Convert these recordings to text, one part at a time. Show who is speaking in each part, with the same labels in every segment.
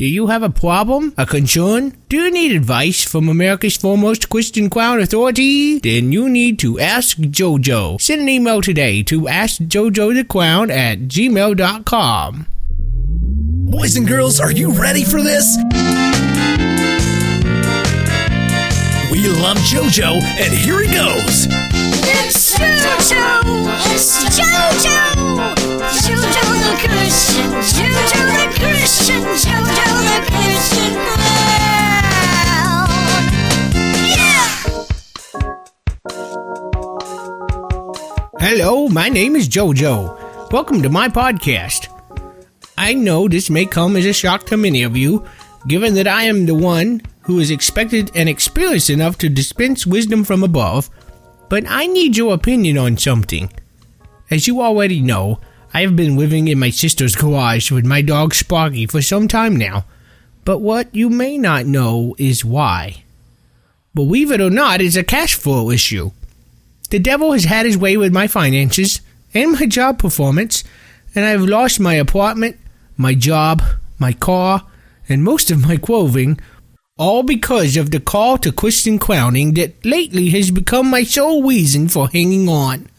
Speaker 1: Do you have a problem? A concern? Do you need advice from America's foremost Christian clown authority? Then you need to ask JoJo. Send an email today to askjojotheclown at gmail.com.
Speaker 2: Boys and girls, are you ready for this? We love JoJo, and here he goes.
Speaker 3: It's JoJo! JoJo! JoJo the Christian! JoJo the Christian! JoJo the Christian!
Speaker 1: Hello, my name is JoJo. Welcome to my podcast. I know this may come as a shock to many of you, given that I am the one who is expected and experienced enough to dispense wisdom from above, but I need your opinion on something. As you already know, I have been living in my sister's garage with my dog Sparky for some time now, but what you may not know is why. Believe it or not, it's a cash flow issue. The devil has had his way with my finances and my job performance, and I've lost my apartment, my job, my car, and most of my clothing, all because of the call to Christian clowning that lately has become my sole reason for hanging on.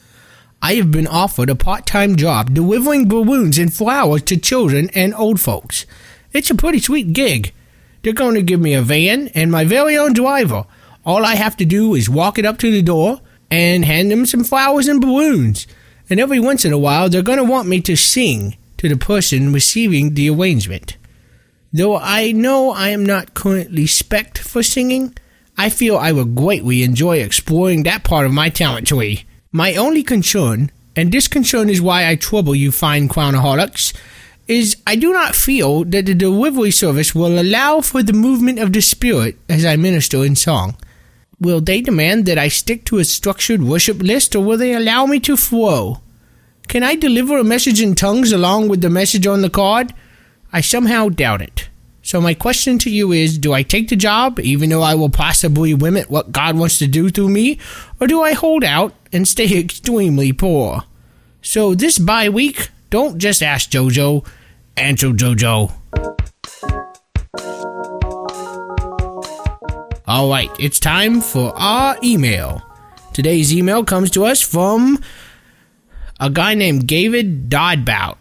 Speaker 1: I have been offered a part time job delivering balloons and flowers to children and old folks. It's a pretty sweet gig. They're going to give me a van and my very own driver. All I have to do is walk it up to the door and hand them some flowers and balloons. And every once in a while, they're going to want me to sing to the person receiving the arrangement. Though I know I am not currently spec'd for singing, I feel I would greatly enjoy exploring that part of my talent tree. My only concern, and this concern is why I trouble you fine clownaholics, is I do not feel that the delivery service will allow for the movement of the spirit as I minister in song. Will they demand that I stick to a structured worship list, or will they allow me to flow? Can I deliver a message in tongues along with the message on the card? I somehow doubt it. So my question to you is, do I take the job, even though I will possibly limit what God wants to do through me, or do I hold out and stay extremely poor? So this bye week, don't just ask JoJo, answer JoJo. Alright, it's time for our email. Today's email comes to us from a guy named David Dodbout.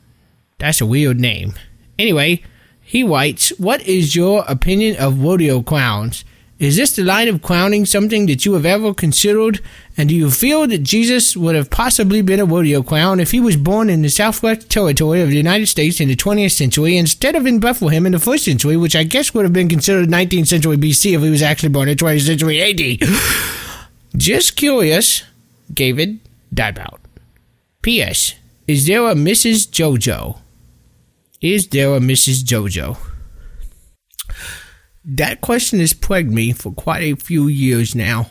Speaker 1: That's a weird name. Anyway, he writes, What is your opinion of rodeo clowns? Is this the line of clowning something that you have ever considered? And do you feel that Jesus would have possibly been a rodeo clown if he was born in the Southwest Territory of the United States in the 20th century instead of in Bethlehem in the 1st century, which I guess would have been considered 19th century BC if he was actually born in 20th century AD? Just curious, David Dodbout. P.S. Is there a Mrs. JoJo? Is there a Mrs. JoJo? That question has plagued me for quite a few years now.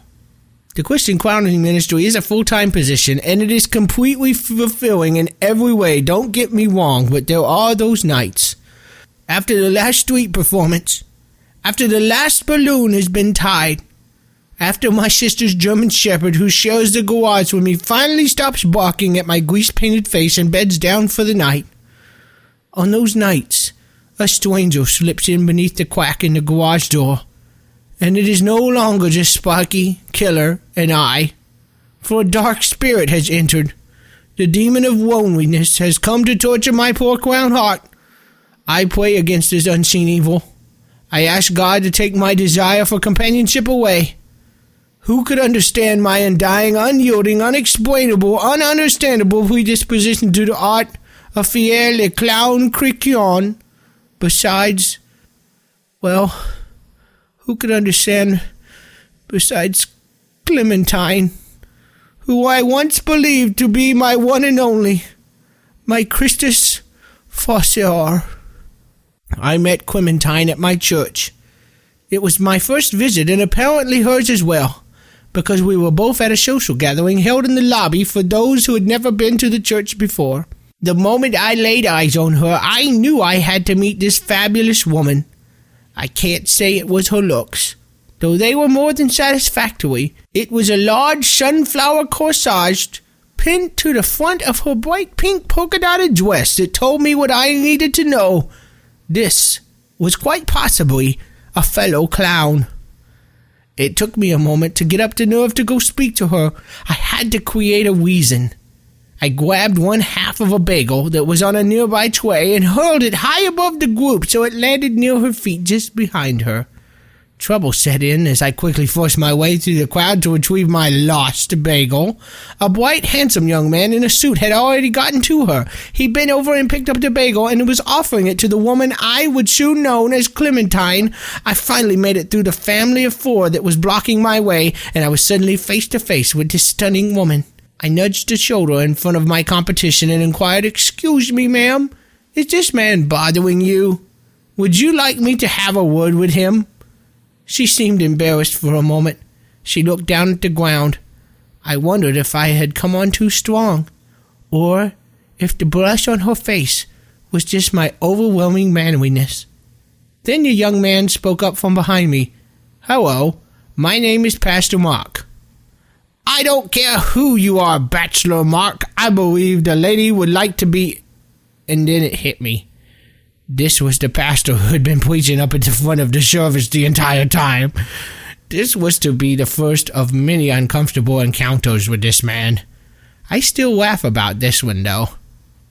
Speaker 1: The Christian clowning ministry is a full time position and it is completely fulfilling in every way. Don't get me wrong, but there are those nights. After the last street performance, after the last balloon has been tied, after my sister's German Shepherd, who shares the garage with me, finally stops barking at my grease painted face and beds down for the night. On those nights, a stranger slips in beneath the crack in the garage door, and it is no longer just Sparky, Killer, and I, for a dark spirit has entered. The demon of loneliness has come to torture my poor clown heart. I pray against this unseen evil. I ask God to take my desire for companionship away. Who could understand my undying, unyielding, unexplainable, ununderstandable predisposition to the art faire le clown criquion? Besides, well, who could understand besides Clementine, who I once believed to be my one and only, my Christus Fosseor? I met Clementine at my church. It was my first visit and apparently hers as well, because we were both at a social gathering held in the lobby for those who had never been to the church before. The moment I laid eyes on her, I knew I had to meet this fabulous woman. I can't say it was her looks, though they were more than satisfactory. It was a large sunflower corsage pinned to the front of her bright pink polka dotted dress that told me what I needed to know. This was quite possibly a fellow clown. It took me a moment to get up the nerve to go speak to her. I had to create a reason. I grabbed one half of a bagel that was on a nearby tray and hurled it high above the group so it landed near her feet just behind her. Trouble set in as I quickly forced my way through the crowd to retrieve my lost bagel. A bright, handsome young man in a suit had already gotten to her. He bent over and picked up the bagel and was offering it to the woman I would soon know as Clementine. I finally made it through the family of four that was blocking my way, and I was suddenly face to face with this stunning woman. I nudged a shoulder in front of my competition and inquired, Excuse me, ma'am, is this man bothering you? Would you like me to have a word with him? She seemed embarrassed for a moment. She looked down at the ground. I wondered if I had come on too strong, or if the blush on her face was just my overwhelming manliness. Then the young man spoke up from behind me. Hello, my name is Pastor Mark. I don't care who you are, Bachelor Mark. I believe the lady would like to be. And then it hit me. This was the pastor who had been preaching up at the front of the service the entire time. This was to be the first of many uncomfortable encounters with this man. I still laugh about this one, though,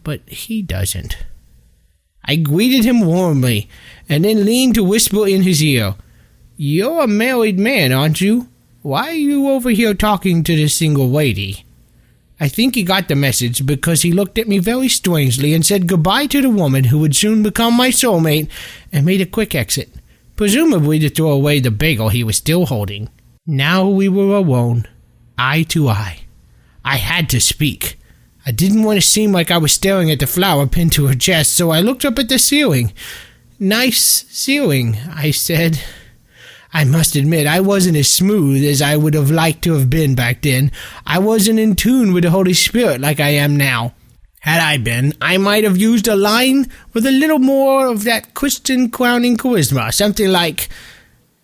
Speaker 1: but he doesn't. I greeted him warmly and then leaned to whisper in his ear, You're a married man, aren't you? Why are you over here talking to this single lady? I think he got the message because he looked at me very strangely and said goodbye to the woman who would soon become my soulmate and made a quick exit, presumably to throw away the bagel he was still holding. Now we were alone, eye to eye. I had to speak. I didn't want to seem like I was staring at the flower pinned to her chest, so I looked up at the ceiling. Nice ceiling, I said. I must admit, I wasn't as smooth as I would have liked to have been back then. I wasn't in tune with the Holy Spirit like I am now. Had I been, I might have used a line with a little more of that Christian crowning charisma. Something like,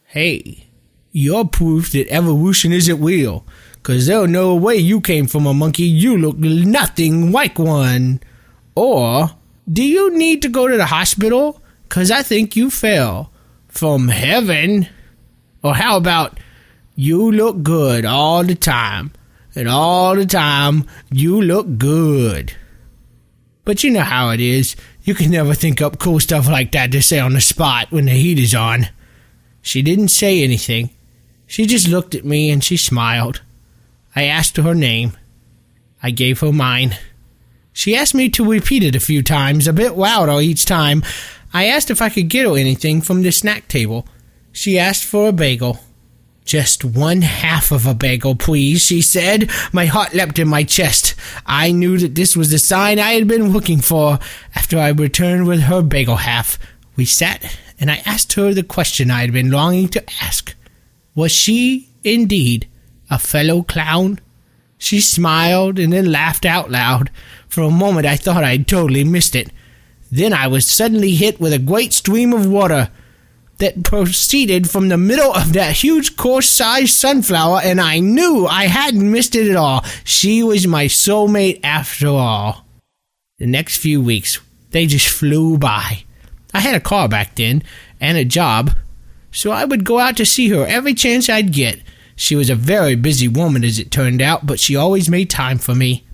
Speaker 1: Hey, you're proof that evolution isn't real. Cause there's no way you came from a monkey. You look nothing like one. Or, do you need to go to the hospital? Cause I think you fell from heaven. Or how about you look good all the time, and all the time you look good? But you know how it is. You can never think up cool stuff like that to say on the spot when the heat is on. She didn't say anything. She just looked at me and she smiled. I asked her her name. I gave her mine. She asked me to repeat it a few times, a bit louder each time. I asked if I could get her anything from the snack table. She asked for a bagel. Just one half of a bagel, please, she said. My heart leapt in my chest. I knew that this was the sign I had been looking for. After I returned with her bagel half, we sat, and I asked her the question I had been longing to ask. Was she, indeed, a fellow clown? She smiled and then laughed out loud. For a moment I thought I had totally missed it. Then I was suddenly hit with a great stream of water that proceeded from the middle of that huge coarse sized sunflower, and I knew I hadn't missed it at all. She was my soulmate after all. The next few weeks, they just flew by. I had a car back then and a job, so I would go out to see her every chance I'd get. She was a very busy woman, as it turned out, but she always made time for me.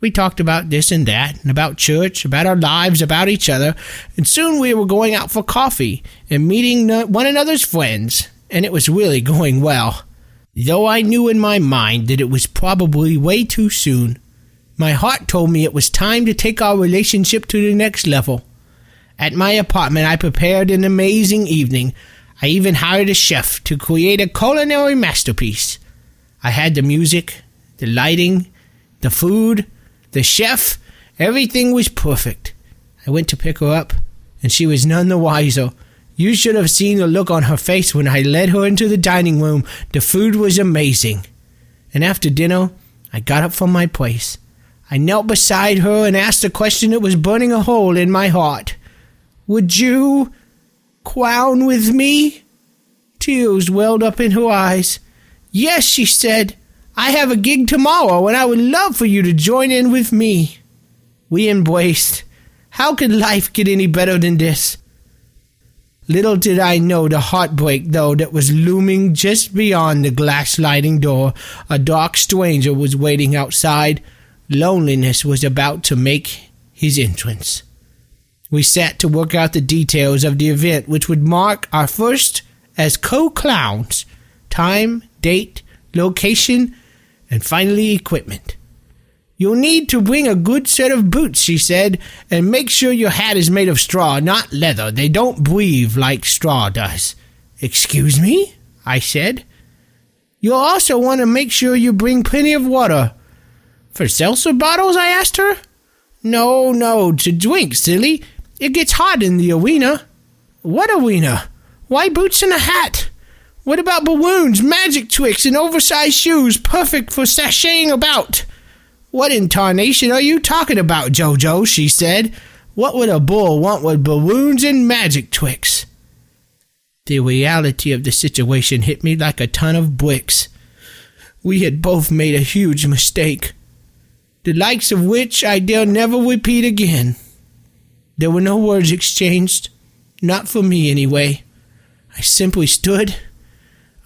Speaker 1: We talked about this and that, and about church, about our lives, about each other, and soon we were going out for coffee and meeting one another's friends, and it was really going well. Though I knew in my mind that it was probably way too soon, my heart told me it was time to take our relationship to the next level. At my apartment, I prepared an amazing evening. I even hired a chef to create a culinary masterpiece. I had the music, the lighting, the food, the chef, everything was perfect. I went to pick her up, and she was none the wiser. You should have seen the look on her face when I led her into the dining room. The food was amazing. And after dinner, I got up from my place. I knelt beside her and asked a question that was burning a hole in my heart. Would you crown with me? Tears welled up in her eyes. Yes, she said. I have a gig tomorrow, and I would love for you to join in with me. We embraced. How could life get any better than this? Little did I know the heartbreak, though, that was looming just beyond the glass sliding door. A dark stranger was waiting outside. Loneliness was about to make his entrance. We sat to work out the details of the event, which would mark our first as co clowns time, date, location, and finally equipment. You'll need to bring a good set of boots, she said, and make sure your hat is made of straw, not leather. They don't breathe like straw does. Excuse me? I said. You'll also want to make sure you bring plenty of water. For seltzer bottles? I asked her. No, no, to drink, silly. It gets hot in the arena. What arena? Why boots and a hat? What about balloons, magic tricks, and oversized shoes perfect for sashaying about? What in tarnation are you talking about, Jojo? she said. What would a bull want with balloons and magic tricks? The reality of the situation hit me like a ton of bricks. We had both made a huge mistake, the likes of which I dare never repeat again. There were no words exchanged, not for me anyway. I simply stood.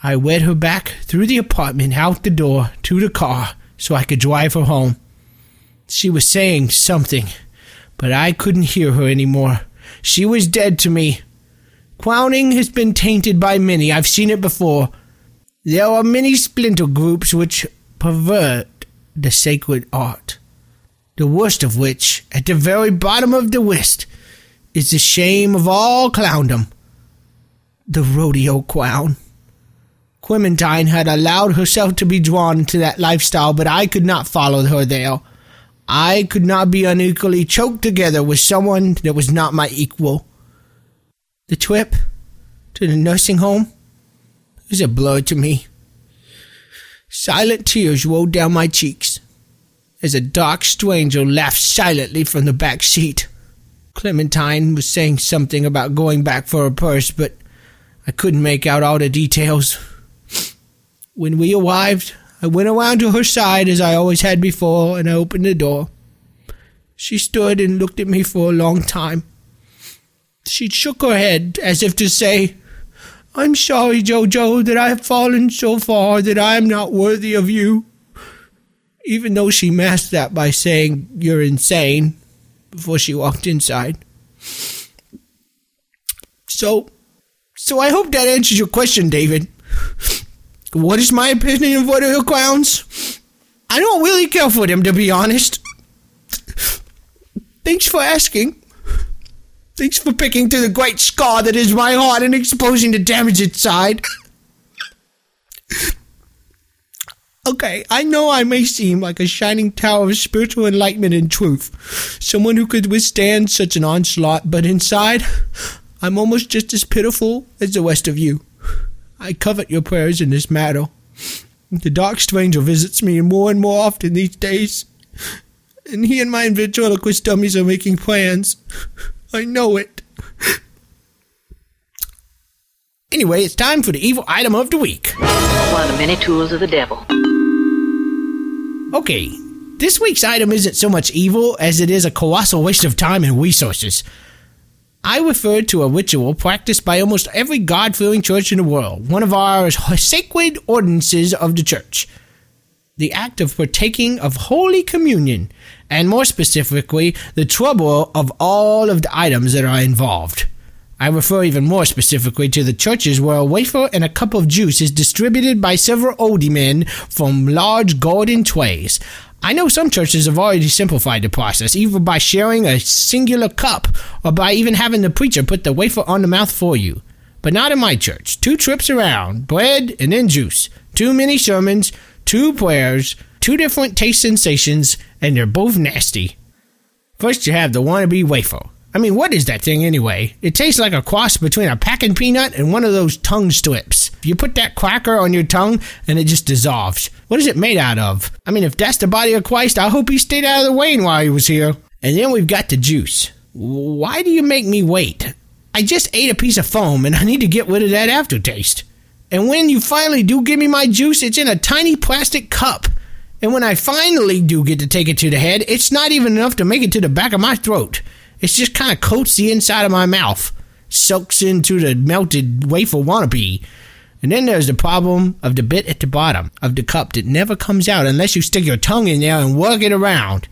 Speaker 1: I led her back through the apartment, out the door, to the car so I could drive her home. She was saying something, but I couldn't hear her anymore. She was dead to me. Clowning has been tainted by many. I've seen it before. There are many splinter groups which pervert the sacred art. The worst of which, at the very bottom of the list, is the shame of all clowndom. The rodeo clown. Clementine had allowed herself to be drawn into that lifestyle, but I could not follow her there. I could not be unequally choked together with someone that was not my equal. The trip to the nursing home was a blur to me. Silent tears rolled down my cheeks as a dark stranger laughed silently from the back seat. Clementine was saying something about going back for her purse, but I couldn't make out all the details. When we arrived, I went around to her side as I always had before, and I opened the door. She stood and looked at me for a long time. She shook her head as if to say, I'm sorry, Jojo, that I have fallen so far that I am not worthy of you. Even though she masked that by saying, You're insane, before she walked inside. So, so I hope that answers your question, David. What is my opinion of Waterhill Clowns? I don't really care for them, to be honest. Thanks for asking. Thanks for picking through the great scar that is my heart and exposing the damage inside. Okay, I know I may seem like a shining tower of spiritual enlightenment and truth, someone who could withstand such an onslaught, but inside, I'm almost just as pitiful as the rest of you. I covet your prayers in this matter. The dark stranger visits me more and more often these days, and he and my ventriloquist dummies are making plans. I know it. Anyway, it's time for the evil item of the week.
Speaker 4: One of the many tools of the devil.
Speaker 1: Okay, this week's item isn't so much evil as it is a colossal waste of time and resources. I refer to a ritual practiced by almost every God fearing church in the world, one of our sacred ordinances of the church. The act of partaking of Holy Communion, and more specifically, the trouble of all of the items that are involved. I refer even more specifically to the churches where a wafer and a cup of juice is distributed by several oldie men from large golden trays. I know some churches have already simplified the process, either by sharing a singular cup or by even having the preacher put the wafer on the mouth for you. But not in my church. Two trips around, bread and then juice. Two mini sermons, two prayers, two different taste sensations, and they're both nasty. First, you have the wannabe wafer. I mean, what is that thing anyway? It tastes like a cross between a packing peanut and one of those tongue strips. You put that cracker on your tongue and it just dissolves. What is it made out of? I mean, if that's the body of Christ, I hope he stayed out of the way while he was here. And then we've got the juice. Why do you make me wait? I just ate a piece of foam and I need to get rid of that aftertaste. And when you finally do give me my juice, it's in a tiny plastic cup. And when I finally do get to take it to the head, it's not even enough to make it to the back of my throat. It just kind of coats the inside of my mouth. soaks into the melted wafer wannabe. And then there's the problem of the bit at the bottom of the cup that never comes out unless you stick your tongue in there and work it around.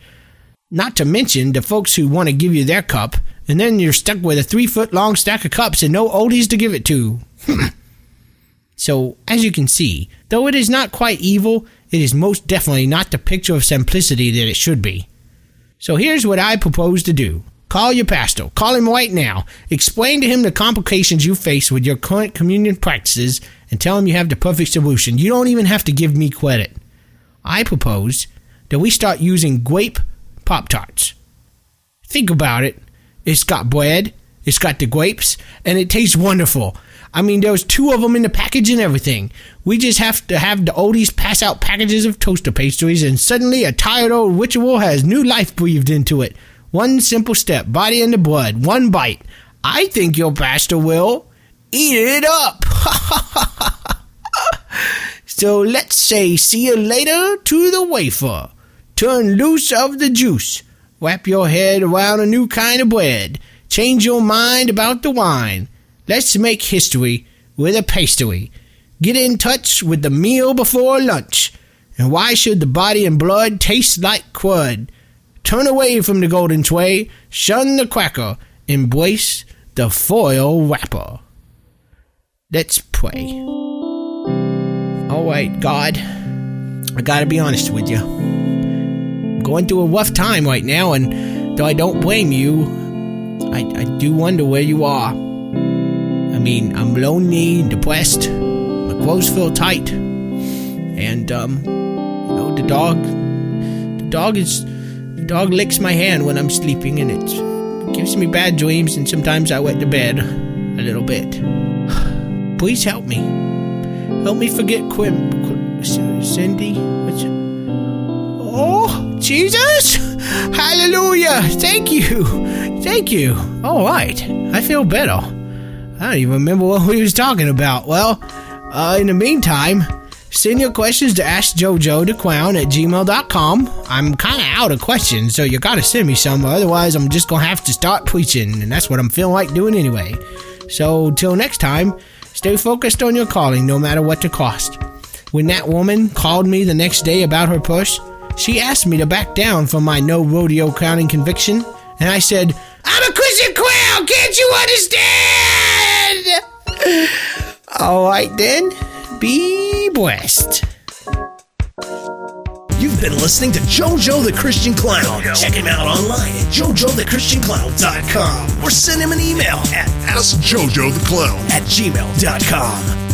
Speaker 1: Not to mention the folks who want to give you their cup, and then you're stuck with a three foot long stack of cups and no oldies to give it to. so, as you can see, though it is not quite evil, it is most definitely not the picture of simplicity that it should be. So here's what I propose to do. Call your pastor. Call him right now. Explain to him the complications you face with your current communion practices and tell him you have the perfect solution. You don't even have to give me credit. I propose that we start using grape Pop Tarts. Think about it. It's got bread, it's got the grapes, and it tastes wonderful. I mean, there's two of them in the package and everything. We just have to have the oldies pass out packages of toaster pastries, and suddenly a tired old ritual has new life breathed into it. One simple step, body in the blood, one bite. I think your pastor will eat it up. so let's say see you later to the wafer. Turn loose of the juice. Wrap your head around a new kind of bread. Change your mind about the wine. Let's make history with a pastry. Get in touch with the meal before lunch. And why should the body and blood taste like crud? Turn away from the golden tray, shun the cracker, embrace the foil wrapper. Let's pray. All right, God, I gotta be honest with you. I'm going through a rough time right now, and though I don't blame you, I, I do wonder where you are. I mean, I'm lonely and depressed. My clothes feel tight, and um, you know, the dog, the dog is, dog licks my hand when I'm sleeping, and it gives me bad dreams, and sometimes I wet the bed a little bit. Please help me. Help me forget Quim, Qu- Cindy. What's it? Oh, Jesus! Hallelujah! Thank you, thank you. All right, I feel better. I don't even remember what we was talking about. Well, uh, in the meantime, send your questions to AskJojo the Clown at gmail.com. I'm kind of out of questions, so you gotta send me some, otherwise I'm just gonna have to start preaching, and that's what I'm feeling like doing anyway. So, till next time, stay focused on your calling, no matter what the cost. When that woman called me the next day about her push, she asked me to back down from my no rodeo clowning conviction, and I said, I'm a Christian clown, can't you understand? All right then, be blessed.
Speaker 2: You've been listening to JoJo the Christian Clown. Check him out online at jojothechristianclown.com or send him an email at
Speaker 5: askjojotheclown JoJo the Clown.
Speaker 2: at gmail.com.